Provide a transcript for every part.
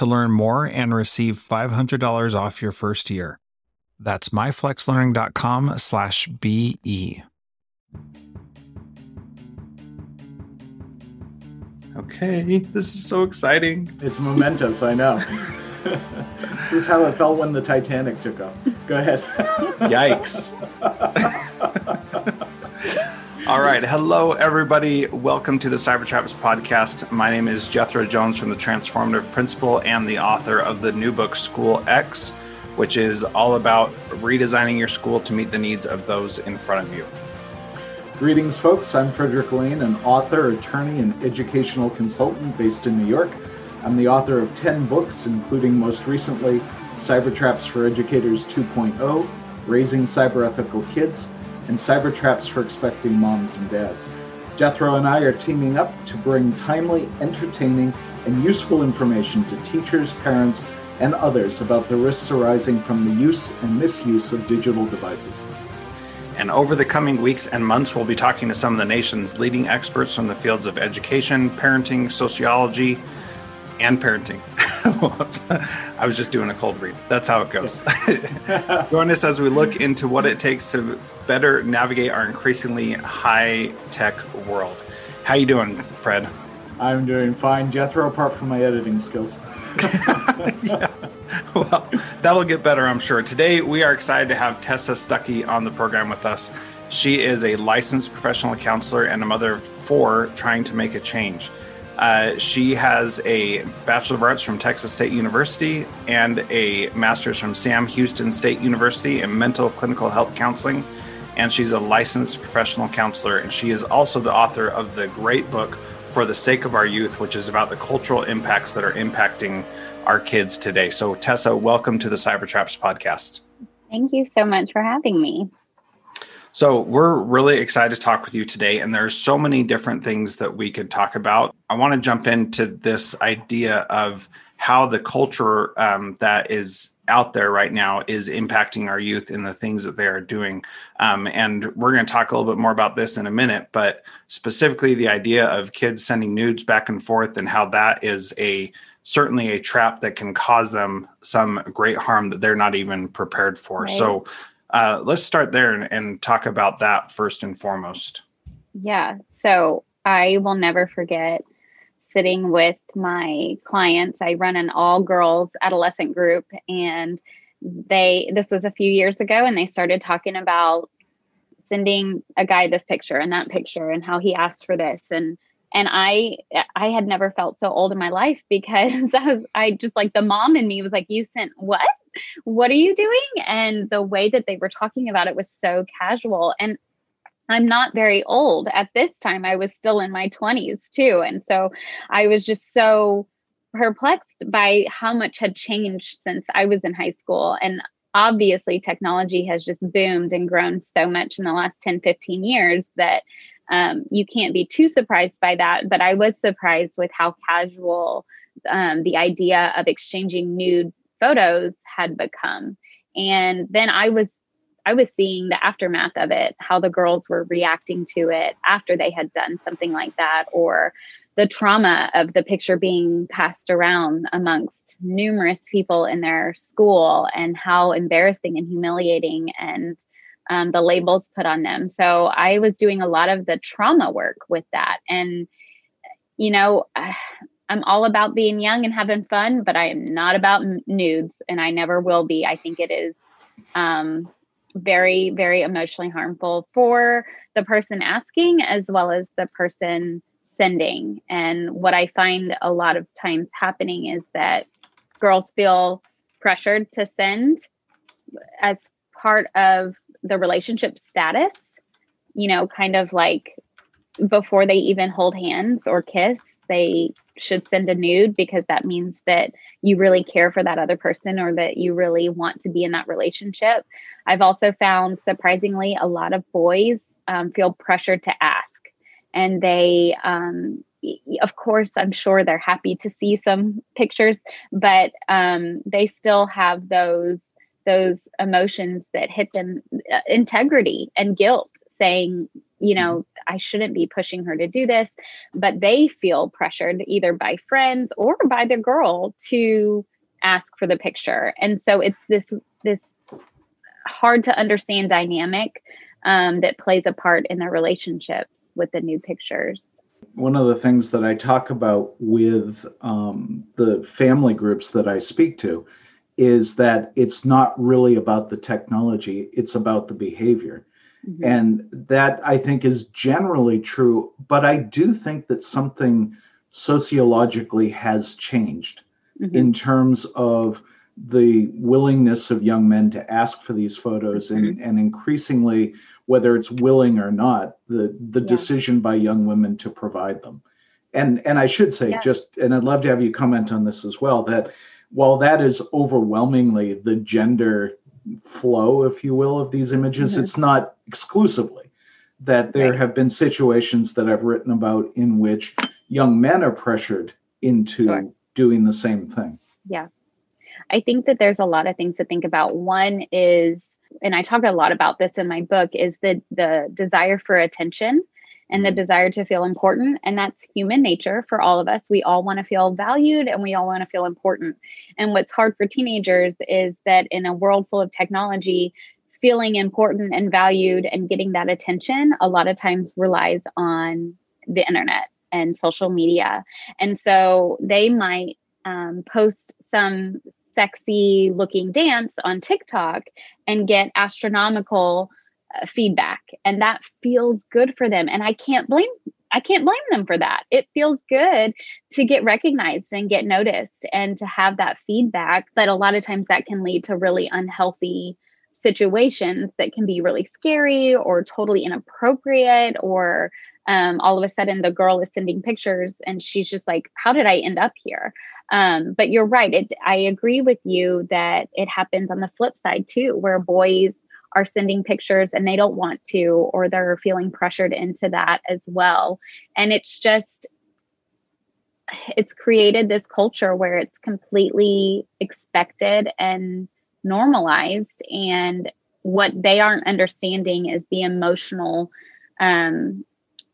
to learn more and receive $500 off your first year. That's myflexlearning.com slash BE. Okay, this is so exciting. It's momentous, I know. this is how it felt when the Titanic took off. Go ahead. Yikes. All right. Hello, everybody. Welcome to the Cybertraps podcast. My name is Jethro Jones from the Transformative Principal and the author of the new book, School X, which is all about redesigning your school to meet the needs of those in front of you. Greetings, folks. I'm Frederick Lane, an author, attorney, and educational consultant based in New York. I'm the author of 10 books, including most recently Cybertraps for Educators 2.0, Raising Cyber Ethical Kids, and cyber traps for expecting moms and dads. Jethro and I are teaming up to bring timely, entertaining, and useful information to teachers, parents, and others about the risks arising from the use and misuse of digital devices. And over the coming weeks and months, we'll be talking to some of the nation's leading experts from the fields of education, parenting, sociology, and parenting. I was just doing a cold read. That's how it goes. Join us as we look into what it takes to better navigate our increasingly high tech world. How you doing, Fred? I'm doing fine, Jethro, apart from my editing skills. yeah. Well, that'll get better, I'm sure. Today, we are excited to have Tessa Stuckey on the program with us. She is a licensed professional counselor and a mother of four trying to make a change. Uh, she has a Bachelor of Arts from Texas State University and a Master's from Sam Houston State University in Mental Clinical Health Counseling. And she's a licensed professional counselor. And she is also the author of the great book, For the Sake of Our Youth, which is about the cultural impacts that are impacting our kids today. So, Tessa, welcome to the Cybertraps podcast. Thank you so much for having me. So, we're really excited to talk with you today, and there's so many different things that we could talk about. I want to jump into this idea of how the culture um, that is out there right now is impacting our youth in the things that they are doing. Um, and we're going to talk a little bit more about this in a minute, but specifically the idea of kids sending nudes back and forth and how that is a certainly a trap that can cause them some great harm that they're not even prepared for. Right. So, uh, let's start there and, and talk about that first and foremost. Yeah. So I will never forget sitting with my clients. I run an all girls adolescent group and they this was a few years ago and they started talking about sending a guy this picture and that picture and how he asked for this and and I I had never felt so old in my life because I was I just like the mom in me was like you sent what what are you doing? And the way that they were talking about it was so casual. And I'm not very old. At this time, I was still in my 20s too. And so I was just so perplexed by how much had changed since I was in high school. And obviously, technology has just boomed and grown so much in the last 10, 15 years that um, you can't be too surprised by that. But I was surprised with how casual um, the idea of exchanging nude photos had become. And then I was I was seeing the aftermath of it, how the girls were reacting to it after they had done something like that, or the trauma of the picture being passed around amongst numerous people in their school and how embarrassing and humiliating and um, the labels put on them. So I was doing a lot of the trauma work with that. And, you know, I'm all about being young and having fun, but I am not about nudes and I never will be. I think it is um, very, very emotionally harmful for the person asking as well as the person sending. And what I find a lot of times happening is that girls feel pressured to send as part of the relationship status, you know, kind of like before they even hold hands or kiss, they should send a nude because that means that you really care for that other person or that you really want to be in that relationship. I've also found surprisingly a lot of boys um, feel pressured to ask and they um, of course i'm sure they're happy to see some pictures but um, they still have those those emotions that hit them uh, integrity and guilt saying you know mm-hmm. i shouldn't be pushing her to do this but they feel pressured either by friends or by the girl to ask for the picture and so it's this this hard to understand dynamic um, that plays a part in their relationships with the new pictures one of the things that i talk about with um, the family groups that i speak to is that it's not really about the technology, it's about the behavior. Mm-hmm. And that I think is generally true. But I do think that something sociologically has changed mm-hmm. in terms of the willingness of young men to ask for these photos mm-hmm. and, and increasingly whether it's willing or not the the yeah. decision by young women to provide them and and i should say yeah. just and i'd love to have you comment on this as well that while that is overwhelmingly the gender flow, if you will, of these images, mm-hmm. it's not exclusively that there have been situations that I've written about in which young men are pressured into sure. doing the same thing. Yeah. I think that there's a lot of things to think about. One is, and I talk a lot about this in my book, is the the desire for attention and the mm-hmm. desire to feel important. And that's human nature for all of us. We all want to feel valued and we all want to feel important. And what's hard for teenagers is that in a world full of technology, feeling important and valued and getting that attention a lot of times relies on the internet and social media. And so they might um, post some sexy looking dance on TikTok and get astronomical uh, feedback. And that feels good for them. And i can't blame i can't blame them for that. It feels good to get recognized and get noticed and to have that feedback. But a lot of times that can lead to really unhealthy situations that can be really scary or totally inappropriate or um, all of a sudden the girl is sending pictures and she's just like how did i end up here um, but you're right it, i agree with you that it happens on the flip side too where boys are sending pictures and they don't want to, or they're feeling pressured into that as well. And it's just, it's created this culture where it's completely expected and normalized. And what they aren't understanding is the emotional um,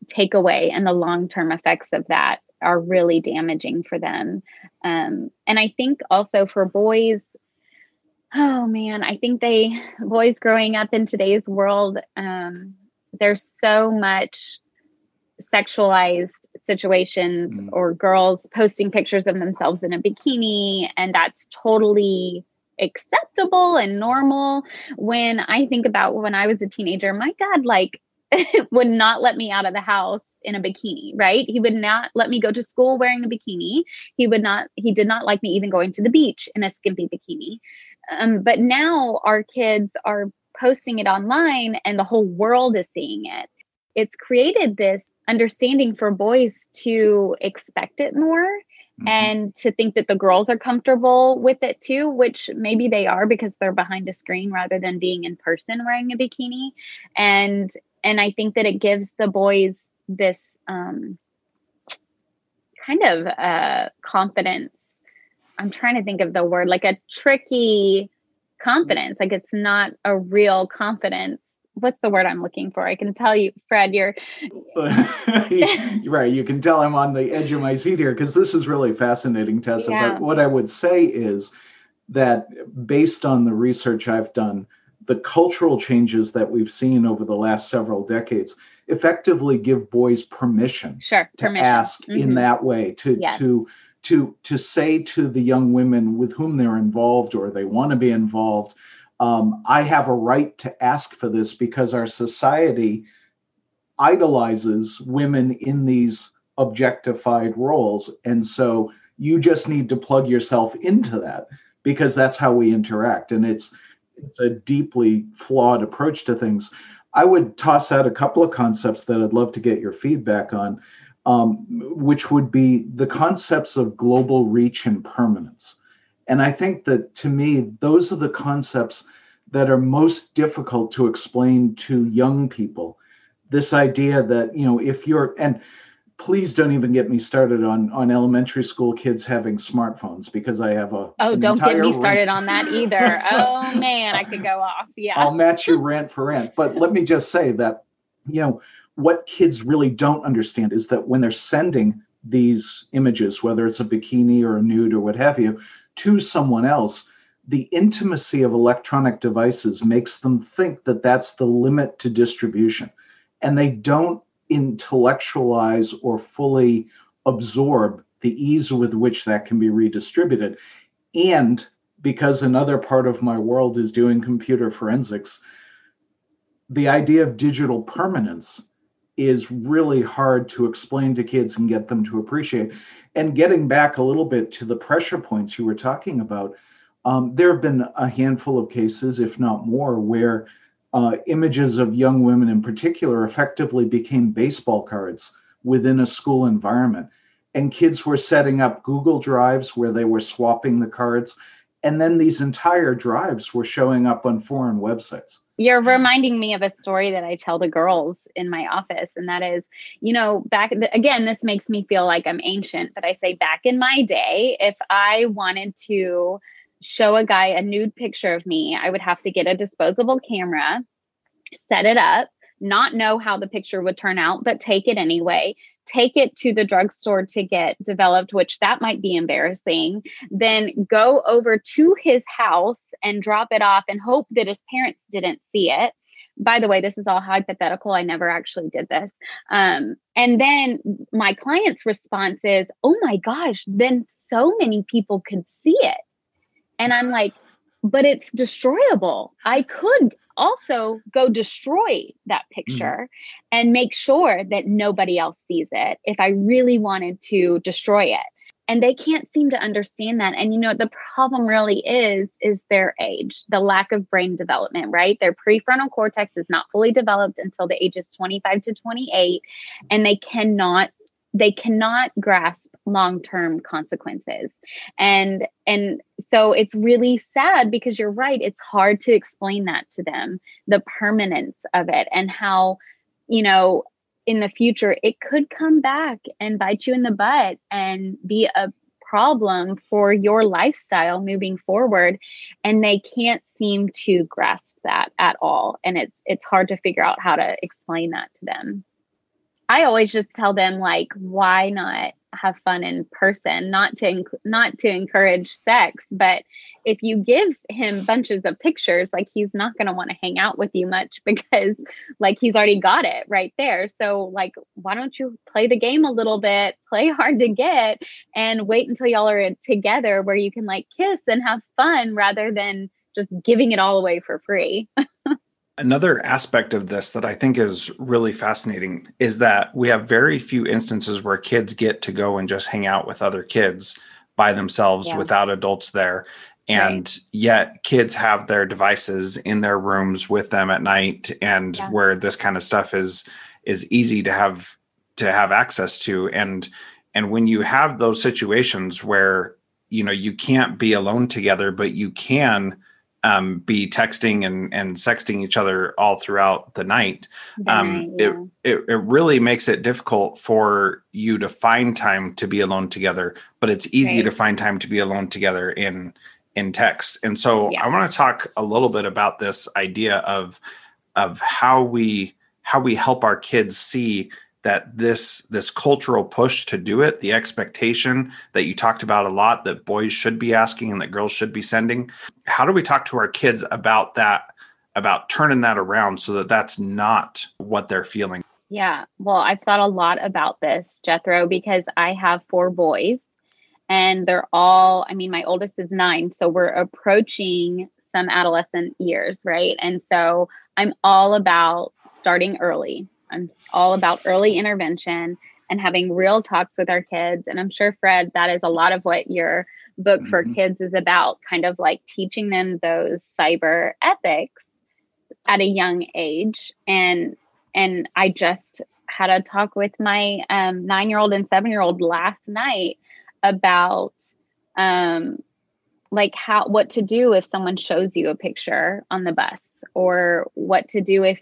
takeaway and the long term effects of that are really damaging for them. Um, and I think also for boys, oh man, I think they boys growing up in today's world, um, there's so much sexualized situations mm. or girls posting pictures of themselves in a bikini, and that's totally acceptable and normal. When I think about when I was a teenager, my dad like would not let me out of the house in a bikini, right? He would not let me go to school wearing a bikini. He would not, he did not like me even going to the beach in a skimpy bikini. Um, but now our kids are posting it online and the whole world is seeing it. It's created this understanding for boys to expect it more mm-hmm. and to think that the girls are comfortable with it too, which maybe they are because they're behind a screen rather than being in person wearing a bikini. And and I think that it gives the boys this um, kind of uh, confidence I'm trying to think of the word like a tricky confidence. Like it's not a real confidence. What's the word I'm looking for? I can tell you, Fred, you're right. You can tell I'm on the edge of my seat here because this is really fascinating, Tessa. Yeah. But what I would say is that based on the research I've done, the cultural changes that we've seen over the last several decades effectively give boys permission sure, to permission. ask mm-hmm. in that way to yes. to to to say to the young women with whom they're involved or they want to be involved um, i have a right to ask for this because our society idolizes women in these objectified roles. And so you just need to plug yourself into that because that's how we interact. And it's it's a deeply flawed approach to things. I would toss out a couple of concepts that i'd love to get your feedback on um, which would be the concepts of global reach and permanence. And I think that to me, those are the concepts that are most difficult to explain to young people. This idea that, you know, if you're, and please don't even get me started on on elementary school kids having smartphones because I have a oh don't get me started on that either. oh man, I could go off. Yeah, I'll match you rant for rant. But let me just say that you know what kids really don't understand is that when they're sending these images, whether it's a bikini or a nude or what have you, to someone else, the intimacy of electronic devices makes them think that that's the limit to distribution. And they don't intellectualize or fully absorb the ease with which that can be redistributed. And because another part of my world is doing computer forensics, the idea of digital permanence is really hard to explain to kids and get them to appreciate. And getting back a little bit to the pressure points you were talking about, um, there have been a handful of cases, if not more, where uh, images of young women in particular effectively became baseball cards within a school environment. And kids were setting up Google Drives where they were swapping the cards. And then these entire drives were showing up on foreign websites. You're reminding me of a story that I tell the girls in my office. And that is, you know, back again, this makes me feel like I'm ancient, but I say back in my day, if I wanted to show a guy a nude picture of me, I would have to get a disposable camera, set it up, not know how the picture would turn out, but take it anyway, take it to the drugstore to get developed, which that might be embarrassing, then go over to his house and drop it off and hope that his parents didn't see it. By the way, this is all hypothetical. I never actually did this. Um, and then my client's response is, oh my gosh, then so many people could see it. And I'm like, but it's destroyable. I could also go destroy that mm-hmm. picture mm-hmm. and make sure that nobody else sees it if I really wanted to destroy it. And they can't seem to understand that. And you know, the problem really is is their age, the lack of brain development, right? Their prefrontal cortex is not fully developed until the ages 25 to 28 and they cannot they cannot grasp long-term consequences. And and so it's really sad because you're right it's hard to explain that to them the permanence of it and how you know in the future it could come back and bite you in the butt and be a problem for your lifestyle moving forward. And they can't seem to grasp that at all. And it's it's hard to figure out how to explain that to them. I always just tell them like, why not have fun in person? Not to inc- not to encourage sex, but if you give him bunches of pictures, like he's not going to want to hang out with you much because like he's already got it right there. So like, why don't you play the game a little bit, play hard to get, and wait until y'all are together where you can like kiss and have fun rather than just giving it all away for free. Another aspect of this that I think is really fascinating is that we have very few instances where kids get to go and just hang out with other kids by themselves yeah. without adults there. And right. yet, kids have their devices in their rooms with them at night, and yeah. where this kind of stuff is is easy to have to have access to. And and when you have those situations where you know you can't be alone together, but you can um, be texting and, and sexting each other all throughout the night, um, yeah. it, it, it really makes it difficult for you to find time to be alone together. But it's easy right. to find time to be alone together in in text. And so yeah. I want to talk a little bit about this idea of of how we how we help our kids see that this this cultural push to do it the expectation that you talked about a lot that boys should be asking and that girls should be sending how do we talk to our kids about that about turning that around so that that's not what they're feeling? Yeah well i've thought a lot about this jethro because i have four boys and they're all i mean my oldest is nine so we're approaching some adolescent years right? And so i'm all about starting early I'm all about early intervention and having real talks with our kids. And I'm sure, Fred, that is a lot of what your book for mm-hmm. kids is about kind of like teaching them those cyber ethics at a young age. And and I just had a talk with my um, nine year old and seven year old last night about um, like how what to do if someone shows you a picture on the bus or what to do if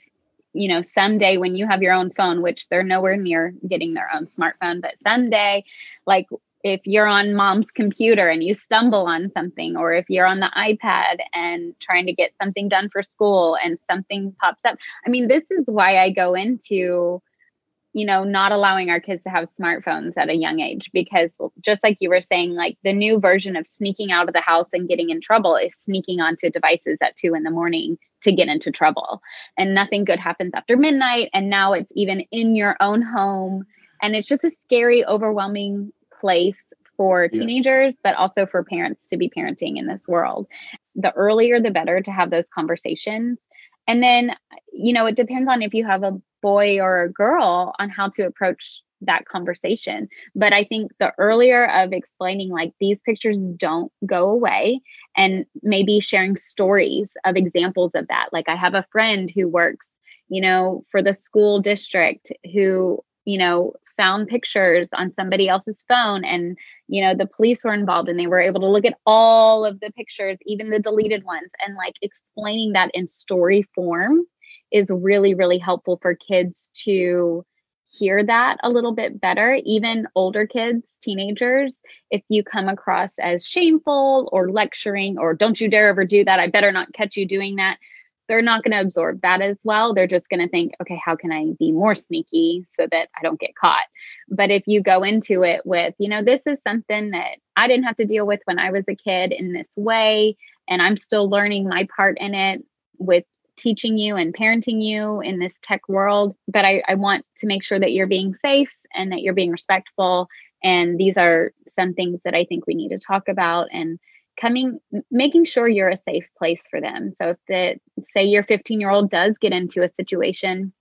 you know, someday when you have your own phone, which they're nowhere near getting their own smartphone, but someday, like if you're on mom's computer and you stumble on something, or if you're on the iPad and trying to get something done for school and something pops up. I mean, this is why I go into you know, not allowing our kids to have smartphones at a young age because just like you were saying, like the new version of sneaking out of the house and getting in trouble is sneaking onto devices at two in the morning to get into trouble. And nothing good happens after midnight. And now it's even in your own home. And it's just a scary, overwhelming place for teenagers, yes. but also for parents to be parenting in this world. The earlier, the better to have those conversations. And then, you know, it depends on if you have a boy or a girl on how to approach that conversation. But I think the earlier of explaining, like, these pictures don't go away, and maybe sharing stories of examples of that. Like, I have a friend who works, you know, for the school district who, you know, found pictures on somebody else's phone and you know the police were involved and they were able to look at all of the pictures even the deleted ones and like explaining that in story form is really, really helpful for kids to hear that a little bit better. Even older kids, teenagers, if you come across as shameful or lecturing or don't you dare ever do that, I better not catch you doing that. They're not going to absorb that as well. They're just going to think, okay, how can I be more sneaky so that I don't get caught? But if you go into it with, you know, this is something that I didn't have to deal with when I was a kid in this way, and I'm still learning my part in it with teaching you and parenting you in this tech world, but I, I want to make sure that you're being safe and that you're being respectful. And these are some things that I think we need to talk about and coming making sure you're a safe place for them. So if the say your 15 year old does get into a situation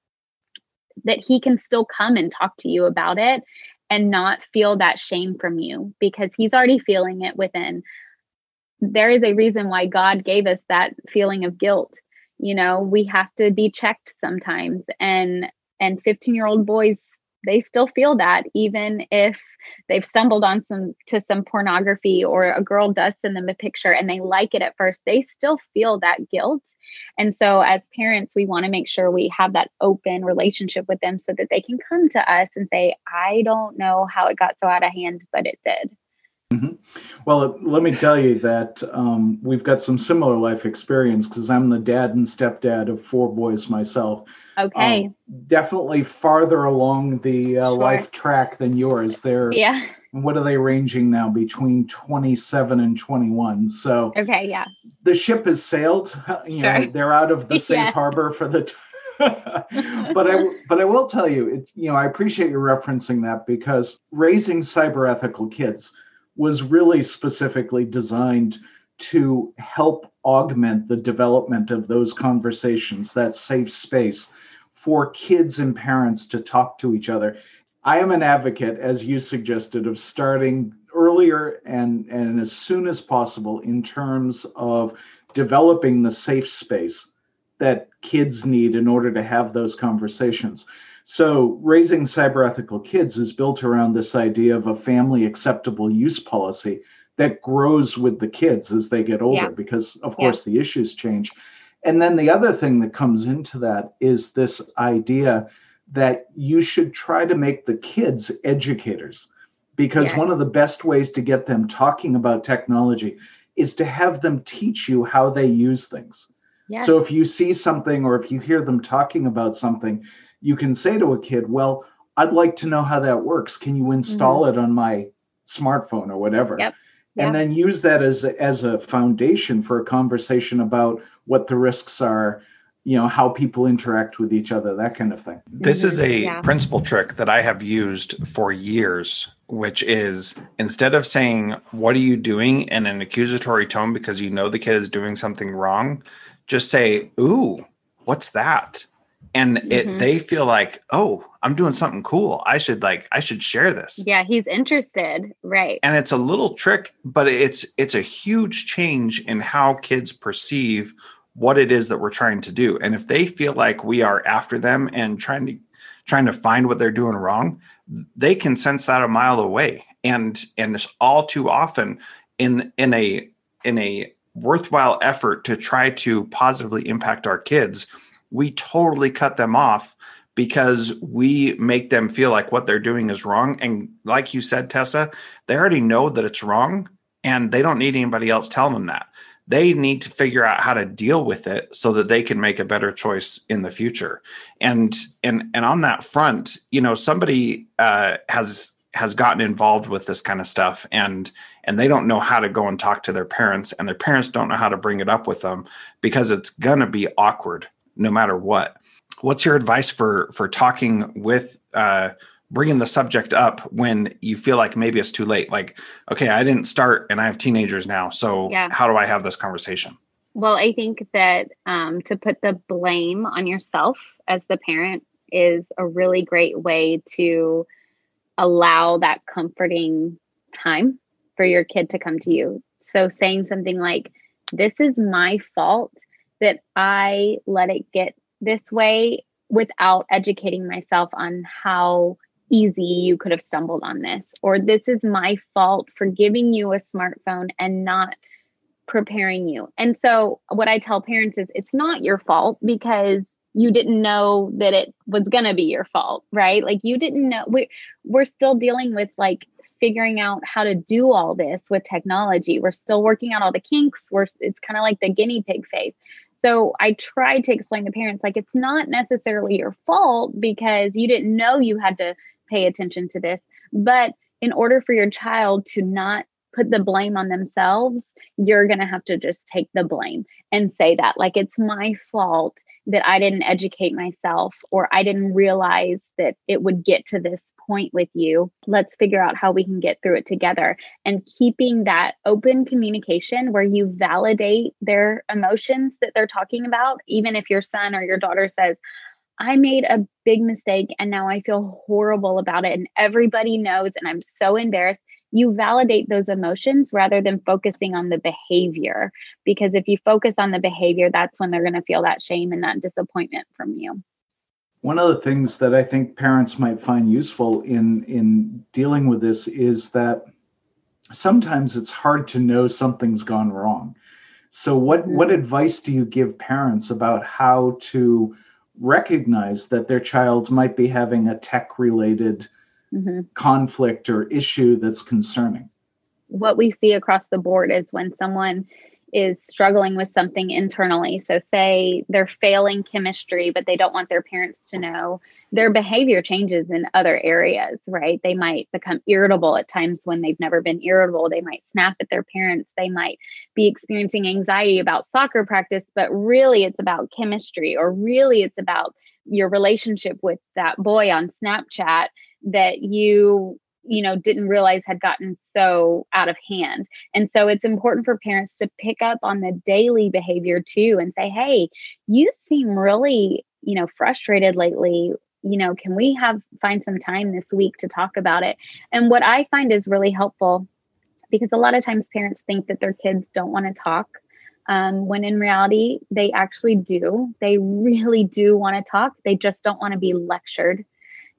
that he can still come and talk to you about it and not feel that shame from you because he's already feeling it within there is a reason why God gave us that feeling of guilt you know we have to be checked sometimes. And and 15 year old boys they still feel that even if they've stumbled on some to some pornography or a girl does send them a picture and they like it at first they still feel that guilt. And so as parents we want to make sure we have that open relationship with them so that they can come to us and say i don't know how it got so out of hand but it did Mm-hmm. Well, let me tell you that um, we've got some similar life experience because I'm the dad and stepdad of four boys myself. Okay. Um, definitely farther along the uh, sure. life track than yours. They're yeah. What are they ranging now? Between 27 and 21. So okay, yeah. The ship has sailed. You know, they're out of the safe yeah. harbor for the. T- but I but I will tell you, it's you know I appreciate you referencing that because raising cyber ethical kids was really specifically designed to help augment the development of those conversations, that safe space for kids and parents to talk to each other. I am an advocate, as you suggested, of starting earlier and, and as soon as possible in terms of developing the safe space that kids need in order to have those conversations. So, raising cyber ethical kids is built around this idea of a family acceptable use policy that grows with the kids as they get older, yeah. because of yeah. course the issues change. And then the other thing that comes into that is this idea that you should try to make the kids educators, because yeah. one of the best ways to get them talking about technology is to have them teach you how they use things. Yeah. So if you see something or if you hear them talking about something, you can say to a kid, Well, I'd like to know how that works. Can you install mm-hmm. it on my smartphone or whatever? Yep. And then use that as a, as a foundation for a conversation about what the risks are, you know, how people interact with each other, that kind of thing. This is a yeah. principal trick that I have used for years, which is instead of saying, What are you doing in an accusatory tone because you know the kid is doing something wrong, just say, Ooh, what's that? And it mm-hmm. they feel like oh i'm doing something cool. I should like i should share this. Yeah he's interested right. And it's a little trick but it's it's a huge change in how kids perceive what it is that we're trying to do. And if they feel like we are after them and trying to trying to find what they're doing wrong they can sense that a mile away. And and it's all too often in in a in a worthwhile effort to try to positively impact our kids we totally cut them off because we make them feel like what they're doing is wrong. And like you said, Tessa, they already know that it's wrong and they don't need anybody else telling them that. They need to figure out how to deal with it so that they can make a better choice in the future. And and and on that front, you know, somebody uh, has has gotten involved with this kind of stuff and and they don't know how to go and talk to their parents and their parents don't know how to bring it up with them because it's going to be awkward no matter what. What's your advice for for talking with uh, bringing the subject up when you feel like maybe it's too late? Like, okay, I didn't start, and I have teenagers now, so yeah. how do I have this conversation? Well, I think that um, to put the blame on yourself as the parent is a really great way to allow that comforting time for your kid to come to you. So saying something like, This is my fault that I let it get this way without educating myself on how easy you could have stumbled on this, or this is my fault for giving you a smartphone and not preparing you. And so, what I tell parents is it's not your fault because you didn't know that it was going to be your fault, right? Like you didn't know we we're still dealing with like figuring out how to do all this with technology. We're still working out all the kinks. We're it's kind of like the guinea pig phase. So I tried to explain to parents like it's not necessarily your fault because you didn't know you had to pay attention to this. But in order for your child to not put the blame on themselves, you're going to have to just take the blame and say that, like, it's my fault that I didn't educate myself or I didn't realize that it would get to this point with you. Let's figure out how we can get through it together. And keeping that open communication where you validate their emotions that they're talking about, even if your son or your daughter says, I made a big mistake and now I feel horrible about it. And everybody knows, and I'm so embarrassed. You validate those emotions rather than focusing on the behavior. Because if you focus on the behavior, that's when they're going to feel that shame and that disappointment from you. One of the things that I think parents might find useful in in dealing with this is that sometimes it's hard to know something's gone wrong. So what what advice do you give parents about how to recognize that their child might be having a tech related mm-hmm. conflict or issue that's concerning? What we see across the board is when someone is struggling with something internally. So, say they're failing chemistry, but they don't want their parents to know, their behavior changes in other areas, right? They might become irritable at times when they've never been irritable. They might snap at their parents. They might be experiencing anxiety about soccer practice, but really it's about chemistry, or really it's about your relationship with that boy on Snapchat that you you know didn't realize had gotten so out of hand. And so it's important for parents to pick up on the daily behavior too and say hey you seem really you know frustrated lately. You know can we have find some time this week to talk about it? And what i find is really helpful because a lot of times parents think that their kids don't want to talk um, when in reality they actually do. They really do want to talk. They just don't want to be lectured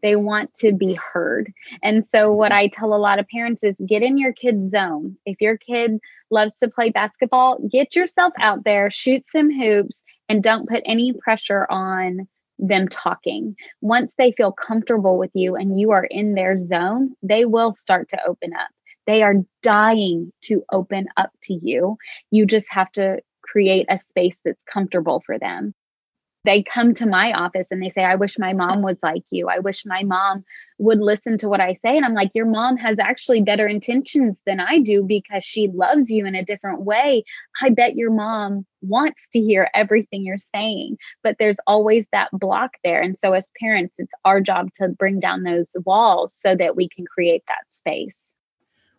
they want to be heard. And so, what I tell a lot of parents is get in your kid's zone. If your kid loves to play basketball, get yourself out there, shoot some hoops, and don't put any pressure on them talking. Once they feel comfortable with you and you are in their zone, they will start to open up. They are dying to open up to you. You just have to create a space that's comfortable for them they come to my office and they say, I wish my mom was like you. I wish my mom would listen to what I say. And I'm like, Your mom has actually better intentions than I do because she loves you in a different way. I bet your mom wants to hear everything you're saying, but there's always that block there. And so, as parents, it's our job to bring down those walls so that we can create that space.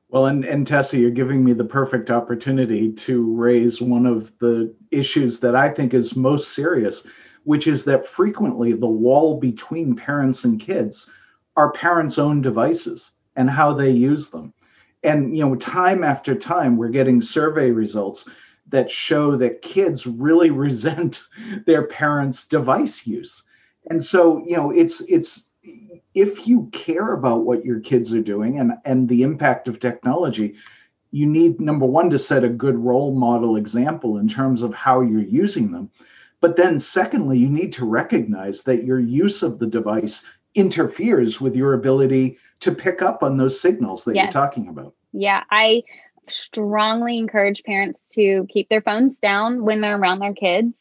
Well, and, and Tessa, you're giving me the perfect opportunity to raise one of the issues that I think is most serious which is that frequently the wall between parents and kids are parents' own devices and how they use them. And you know, time after time, we're getting survey results that show that kids really resent their parents' device use. And so, you know, it's it's if you care about what your kids are doing and and the impact of technology, you need number one to set a good role model example in terms of how you're using them but then, secondly, you need to recognize that your use of the device interferes with your ability to pick up on those signals that yes. you're talking about. Yeah, I strongly encourage parents to keep their phones down when they're around their kids.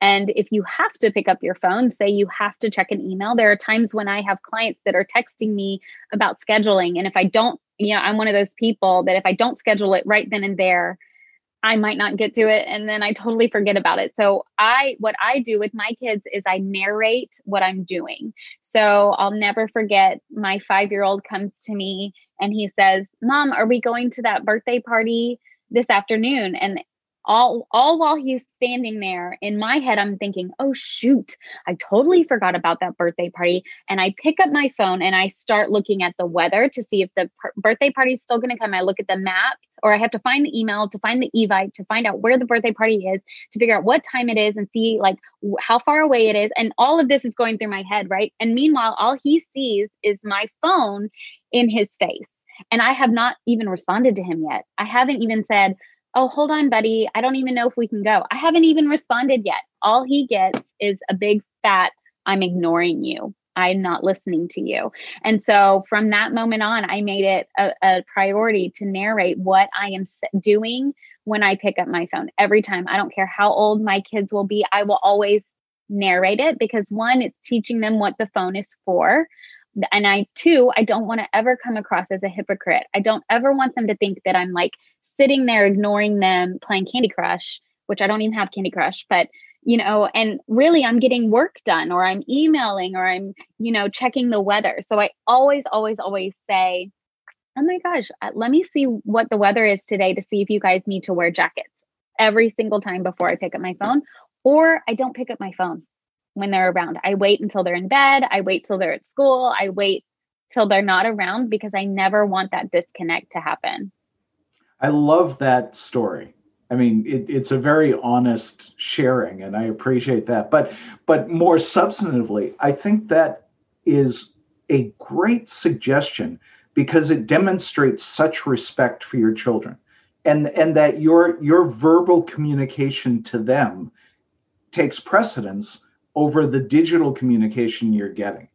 And if you have to pick up your phone, say you have to check an email. There are times when I have clients that are texting me about scheduling. And if I don't, you know, I'm one of those people that if I don't schedule it right then and there, I might not get to it and then I totally forget about it. So I what I do with my kids is I narrate what I'm doing. So I'll never forget my 5-year-old comes to me and he says, "Mom, are we going to that birthday party this afternoon?" And all all while he's standing there in my head i'm thinking oh shoot i totally forgot about that birthday party. And i pick up my phone and i start looking at the weather to see if the per- birthday party is still going to come. I look at the maps or i have to find the email to find the evite to find out where the birthday party is to figure out what time it is and see like how far away it is. And all of this is going through my head right? And meanwhile all he sees is my phone in his face. And i have not even responded to him yet. I haven't even said oh, hold on, buddy. I don't even know if we can go. I haven't even responded yet. All he gets is a big fat, I'm ignoring you. I'm not listening to you. And so from that moment on, I made it a, a priority to narrate what I am doing when I pick up my phone every time. I don't care how old my kids will be, I will always narrate it because one, it's teaching them what the phone is for. And I, two, I don't want to ever come across as a hypocrite. I don't ever want them to think that I'm like sitting there ignoring them playing Candy Crush, which I don't even have Candy Crush, but you know, and really I'm getting work done or I'm emailing or I'm, you know, checking the weather. So I always, always, always say, oh my gosh, uh, let me see what the weather is today to see if you guys need to wear jackets every single time before I pick up my phone. Or I don't pick up my phone when they're around. I wait until they're in bed. I wait till they're at school. I wait till they're not around because I never want that disconnect to happen. I love that story. I mean, it, it's a very honest sharing, and I appreciate that. But but more substantively, I think that is a great suggestion because it demonstrates such respect for your children, and and that your your verbal communication to them takes precedence over the digital communication you're getting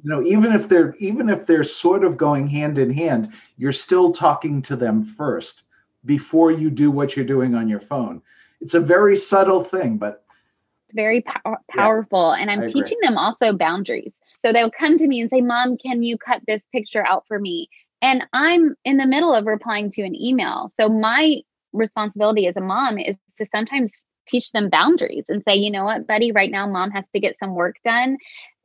you know even if they're even if they're sort of going hand in hand you're still talking to them first before you do what you're doing on your phone. It's a very subtle thing but it's very pow- powerful yeah, and i'm teaching them also boundaries. So they'll come to me and say mom can you cut this picture out for me? And i'm in the middle of replying to an email. So my responsibility as a mom is to sometimes teach them boundaries and say, you know what, buddy, right now mom has to get some work done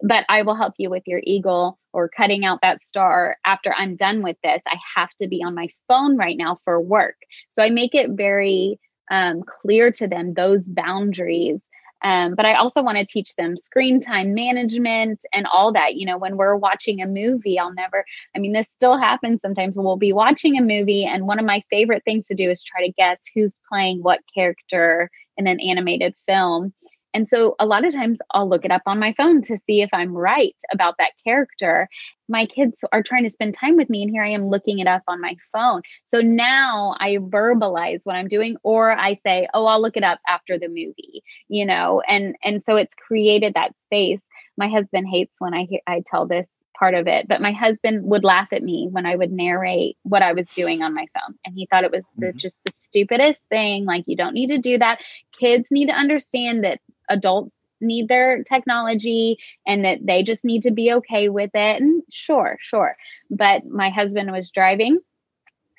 but I will help you with your eagle or cutting out that star after I'm done with this. I have to be on my phone right now for work. So I make it very um, clear to them those boundaries. Um, but I also want to teach them screen time management and all that. You know, when we're watching a movie, I'll never, I mean, this still happens sometimes. We'll be watching a movie, and one of my favorite things to do is try to guess who's playing what character in an animated film. And so a lot of times I'll look it up on my phone to see if I'm right about that character. My kids are trying to spend time with me, and here I am looking it up on my phone. So now I verbalize what I'm doing, or I say, "Oh, I'll look it up after the movie," you know. And and so it's created that space. My husband hates when I I tell this part of it. But my husband would laugh at me when I would narrate what I was doing on my phone. And he thought it was the, Mm-hmm. just the stupidest thing. Like, you don't need to do that. Kids need to understand that adults need their technology and that they just need to be okay with it. And sure, sure. But my husband was driving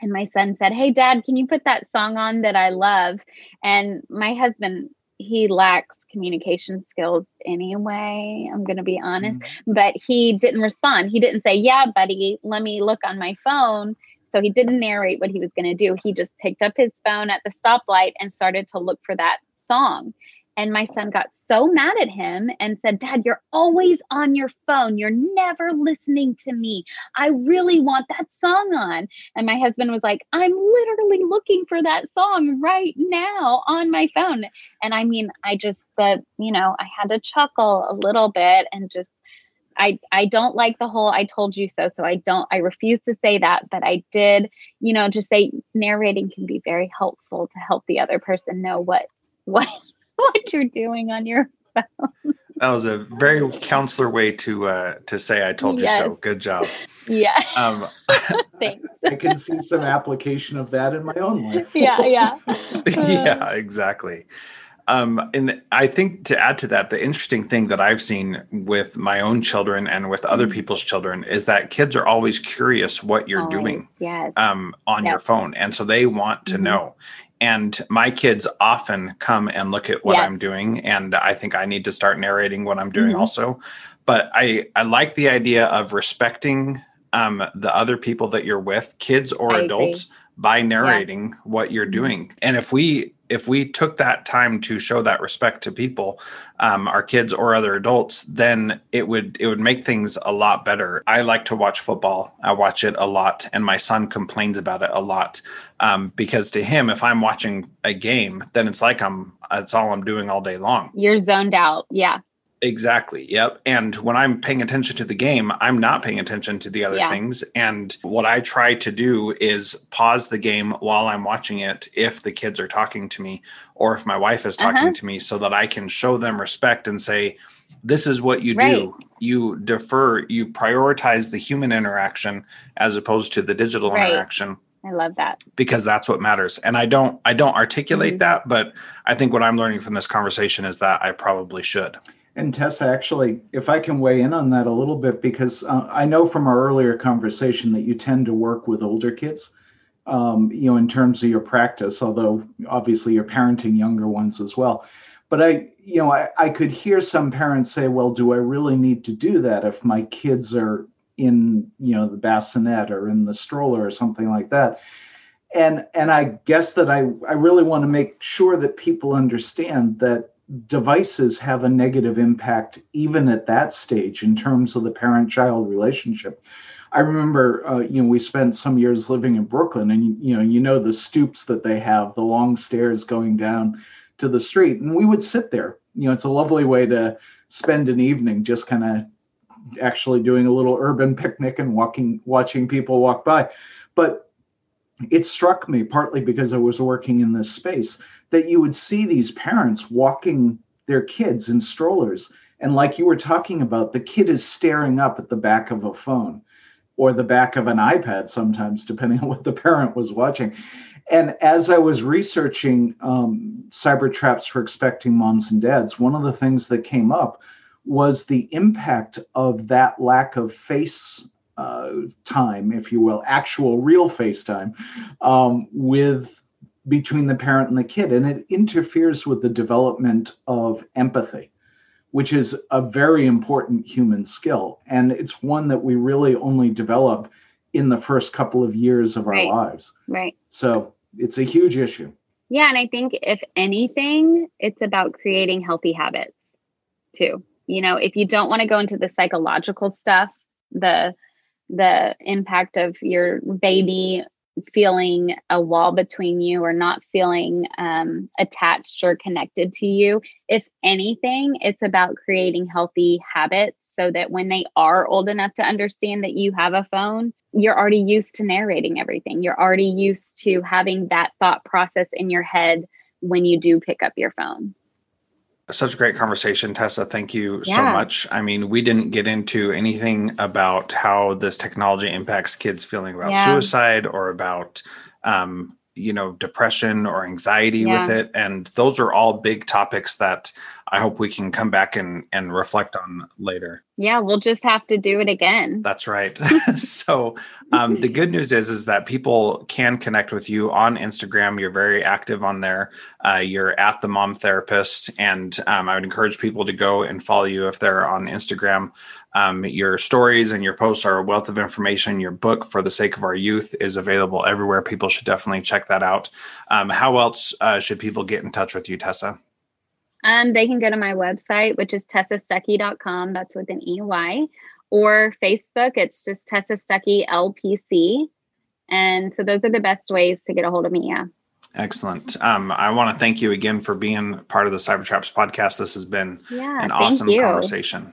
and my son said, Hey, dad, can you put that song on that I love? And my husband, he lacks communication skills anyway. I'm going to be honest. Mm-hmm. But he didn't respond. He didn't say, Yeah, buddy, let me look on my phone. So he didn't narrate what he was going to do. He just picked up his phone at the stoplight and started to look for that song. And my son got so mad at him and said, Dad, you're always on your phone. You're never listening to me. I really want that song on. And my husband was like, I'm literally looking for that song right now on my phone. And I mean, I just, the, you know, I had to chuckle a little bit and just, I, I don't like the whole I told you so. So I don't, I refuse to say that. But I did, you know, just say narrating can be very helpful to help the other person know what, what, what you're doing on your phone. That was a very counselor way to uh, to say I told Yes. you so. Good job. Yeah. Um, Thanks. I can see some application of that in my own life. Yeah. Yeah. yeah, exactly. Um, and I think to add to that, the interesting thing that I've seen with my own children and with other Mhm. people's children is that kids are always curious what you're Always. doing Yes. um, on your phone. And so they want to Mhm. know. And my kids often come and look at what Yes. I'm doing. And I think I need to start narrating what I'm doing Mhm. also. But I, I like the idea of respecting um, the other people that you're with, kids or I agree. By narrating what you're Mhm. doing. And if we if we took that time to show that respect to people, um, our kids or other adults, then it would it would make things a lot better. I like to watch football. I watch it a lot, and my son complains about it a lot um, because to him, if I'm watching a game, then it's like I'm that's all I'm doing all day long. You're zoned out. Yeah. Exactly. Yep. And when I'm paying attention to the game, I'm not paying attention to the other Yeah. things. And what I try to do is pause the game while I'm watching it if the kids are talking to me or if my wife is talking Uh-huh. to me so that I can show them respect and say, this is what you Right. do. You defer, you prioritize the human interaction as opposed to the digital Right. interaction I love that. because that's what matters. And I don't I don't articulate Mhm. that, but I think what I'm learning from this conversation is that I probably should. And Tessa, actually, if I can weigh in on that a little bit, because uh, I know from our earlier conversation that you tend to work with older kids, um, you know, in terms of your practice, although obviously you're parenting younger ones as well. But I, you know, I, I could hear some parents say, well, do I really need to do that if my kids are in, you know, the bassinet or in the stroller or something like that? And and I guess that I, I really want to make sure that people understand that devices have a negative impact even at that stage in terms of the parent child relationship. I remember uh, you know we spent some years living in brooklyn and you know you know the stoops that they have the long stairs going down to the street. And we would sit there. You know it's a lovely way to spend an evening just kind of actually doing a little urban picnic and walking watching people walk by. But it struck me partly because i was working in this space that you would see these parents walking their kids in strollers. And like you were talking about, the kid is staring up at the back of a phone or the back of an iPad sometimes, depending on what the parent was watching. And as I was researching um, Cybertraps for expecting moms and dads, one of the things that came up was the impact of that lack of face uh, time, if you will, actual real face time um, with between the parent and the kid and it interferes with the development of empathy which is a very important human skill and it's one that we really only develop in the first couple of years of our Right. lives Right. so it's a huge issue Yeah. And I think if anything, it's about creating healthy habits too. You know, if you don't want to go into the psychological stuff, the the impact of your baby feeling a wall between you or not feeling um, attached or connected to you. If anything, it's about creating healthy habits so that when they are old enough to understand that you have a phone, you're already used to narrating everything. You're already used to having that thought process in your head when you do pick up your phone. Such a great conversation, Tessa. Thank you Yeah. so much. I mean, we didn't get into anything about how this technology impacts kids feeling about Yeah. suicide or about, um, you know, depression or anxiety with it. And those are all big topics that I hope we can come back and, and reflect on later. Yeah, we'll just have to do it again. That's right. so um, the good news is is that people can connect with you on Instagram. You're very active on there. Uh, you're at the Mom Therapist, and um, I would encourage people to go and follow you if they're on Instagram. Um, your stories and your posts are a wealth of information. Your book, For the Sake of Our Youth, is available everywhere. People should definitely check that out. Um, how else uh, should people get in touch with you, Tessa? Um, they can go to my website, which is tessastuckey.com. That's with an EY. Or Facebook, it's just Tessa Stuckey LPC. And so those are the best ways to get a hold of me. Yeah. Excellent. Um, I want to thank you again for being part of the Cybertraps podcast. This has been Yeah. an awesome you. conversation.